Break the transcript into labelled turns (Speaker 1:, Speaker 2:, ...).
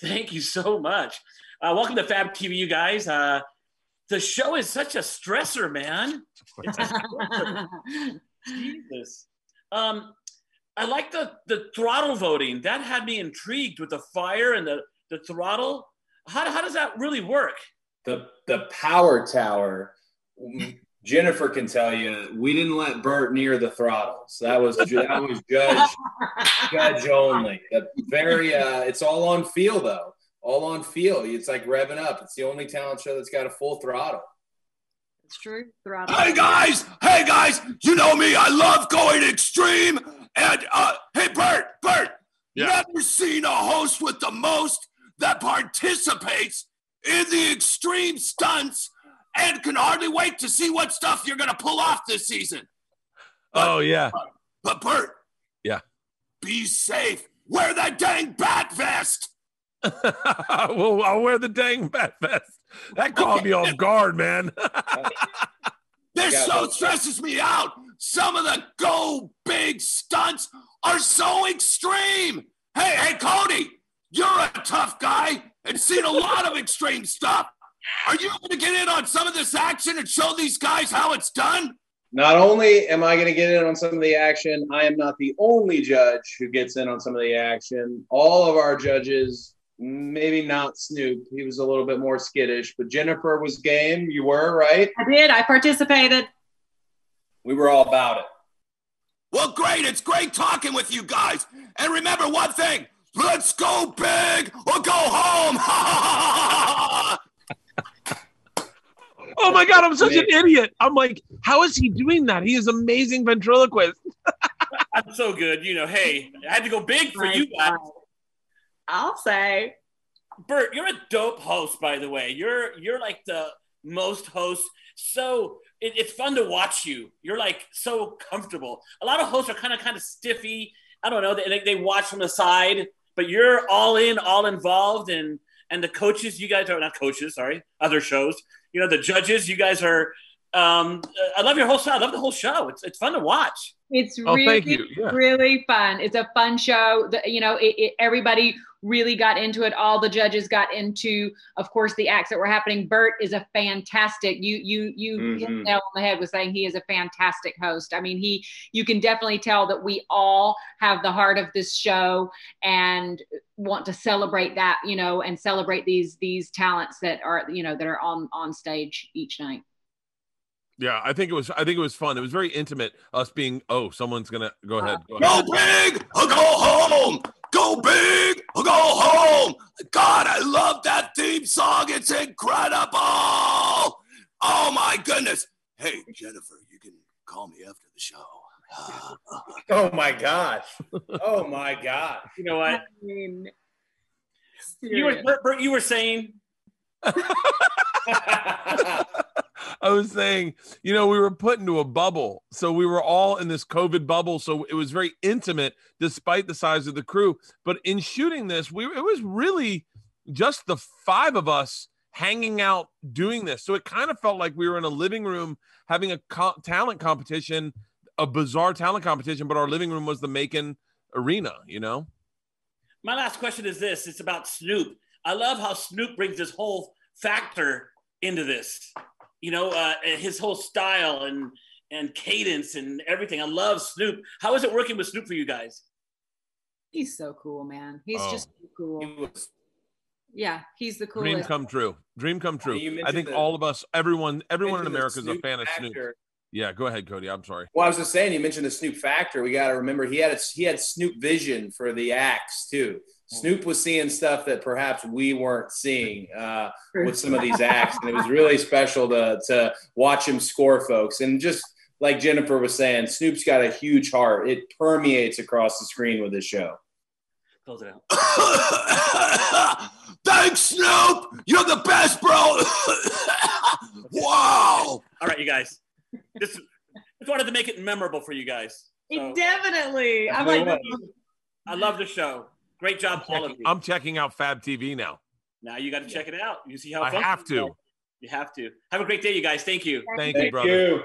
Speaker 1: Thank you so much. Uh, welcome to Fab TV, you guys. Uh, the show is such a stressor, man. It's a stressor. Jesus. Um, I like the the throttle voting. That had me intrigued with the fire and the the throttle. How, how does that really work?
Speaker 2: The the power tower. Jennifer can tell you, we didn't let Bert near the throttles. That was that was judge judge only. The very uh, it's all on feel though. All on feel. It's like revving up. It's the only talent show that's got a full throttle.
Speaker 3: It's true. Throttle.
Speaker 4: Hey guys, hey guys, you know me. I love going extreme. And uh, hey, Bert, Bert,
Speaker 5: Yeah.
Speaker 4: never seen a host with the most that participates in the extreme stunts and can hardly wait to see what stuff you're gonna pull off this season.
Speaker 5: Oh yeah.
Speaker 4: But Bert,
Speaker 5: Yeah.
Speaker 4: be safe. Wear that dang bat vest.
Speaker 5: well, I'll wear the dang bat vest. That caught me off guard, man.
Speaker 4: This
Speaker 2: Got
Speaker 4: show stresses me out. Some of the go big stunts are so extreme. Hey, hey, Cody, you're a tough guy and seen a lot of extreme stuff. Are you going to get in on some of this action and show these guys how it's done?
Speaker 2: Not only am I going to get in on some of the action, I am not the only judge who gets in on some of the action. All of our judges, maybe not Snoop, he was a little bit more skittish, but Jennifer was game. You were, right?
Speaker 3: I did. I participated.
Speaker 2: We were all about it.
Speaker 4: Well, great. It's great talking with you guys. And remember one thing let's go big or go home.
Speaker 5: oh my god, I'm such an idiot. I'm like, how is he doing that? He is amazing ventriloquist.
Speaker 1: I'm so good. You know, hey, I had to go big for you guys.
Speaker 3: I'll say.
Speaker 1: Bert, you're a dope host, by the way. You're you're like the most hosts. So it, it's fun to watch you. You're like so comfortable. A lot of hosts are kind of kind of stiffy. I don't know. They, they watch from the side, but you're all in, all involved, and and the coaches, you guys are not coaches. Sorry, other shows. You know, the judges, you guys are. Um, I love your whole show. I love the whole show. It's it's fun to watch.
Speaker 3: It's
Speaker 5: Oh,
Speaker 3: really,
Speaker 5: thank you. Yeah.
Speaker 3: really fun. It's a fun show. The, you know, it, it, everybody really got into it. All the judges got into, of course, the acts that were happening. Bert is a fantastic. You you you hit the
Speaker 2: Mhm.
Speaker 3: nail on the head with saying he is a fantastic host. I mean, he you can definitely tell that we all have the heart of this show and want to celebrate that. You know, and celebrate these these talents that are you know that are on on stage each night.
Speaker 5: Yeah, I think it was. I think it was fun. It was very intimate. Us being. Oh, someone's gonna go ahead. Go ahead.
Speaker 4: Go big or go home. Go big or go home. God, I love that theme song. It's incredible. Oh my goodness. Hey, Jennifer, you can call me after the show.
Speaker 2: Oh my gosh. Oh my gosh.
Speaker 1: You know what?
Speaker 3: I mean,
Speaker 1: You were
Speaker 3: serious.
Speaker 1: Bert, Bert, you were saying.
Speaker 5: I was saying, you know, we were put into a bubble. So we were all in this COVID bubble. So it was very intimate despite the size of the crew. But in shooting this, we it was really just the five of us hanging out doing this. So it kind of felt like we were in a living room having a co- talent competition, a bizarre talent competition, but our living room was the Macon arena, you know?
Speaker 1: My last question is this: It's about Snoop. I love how Snoop brings this whole factor into this. You know, uh, his whole style and and cadence and everything. I love Snoop. How is it working with Snoop for you guys?
Speaker 3: He's so cool, man. He's
Speaker 5: Oh.
Speaker 3: just so cool.
Speaker 2: He was-
Speaker 3: Yeah, he's the coolest.
Speaker 5: Dream come true. Dream come true. I think
Speaker 2: the-
Speaker 5: all of us, everyone, everyone in America is a
Speaker 2: Snoop
Speaker 5: fan of Snoop.
Speaker 2: factor.
Speaker 5: Yeah, go ahead, Cody. I'm sorry.
Speaker 2: Well, I was just saying, you mentioned the Snoop factor. We got to remember he had a, he had Snoop vision for the acts too. Snoop was seeing stuff that perhaps we weren't seeing uh, with some of these acts, and it was really special to to watch him score folks. And just like Jennifer was saying, Snoop's got a huge heart. It permeates across the screen with his show.
Speaker 1: Close it out.
Speaker 4: Thanks, Snoop. You're the best, bro. wow.
Speaker 1: All right, you guys. Just, just wanted to make it memorable for you guys. So,
Speaker 3: Definitely. I'm like.
Speaker 1: I love the show. Great job, all of you.
Speaker 5: I'm checking out Fab TV now.
Speaker 1: Now you got to check it out. You see how
Speaker 5: I
Speaker 1: fun
Speaker 5: have
Speaker 1: it is.
Speaker 5: to.
Speaker 1: You have to. Have a great day, you guys. Thank you.
Speaker 5: Thank, you, brother.
Speaker 2: you.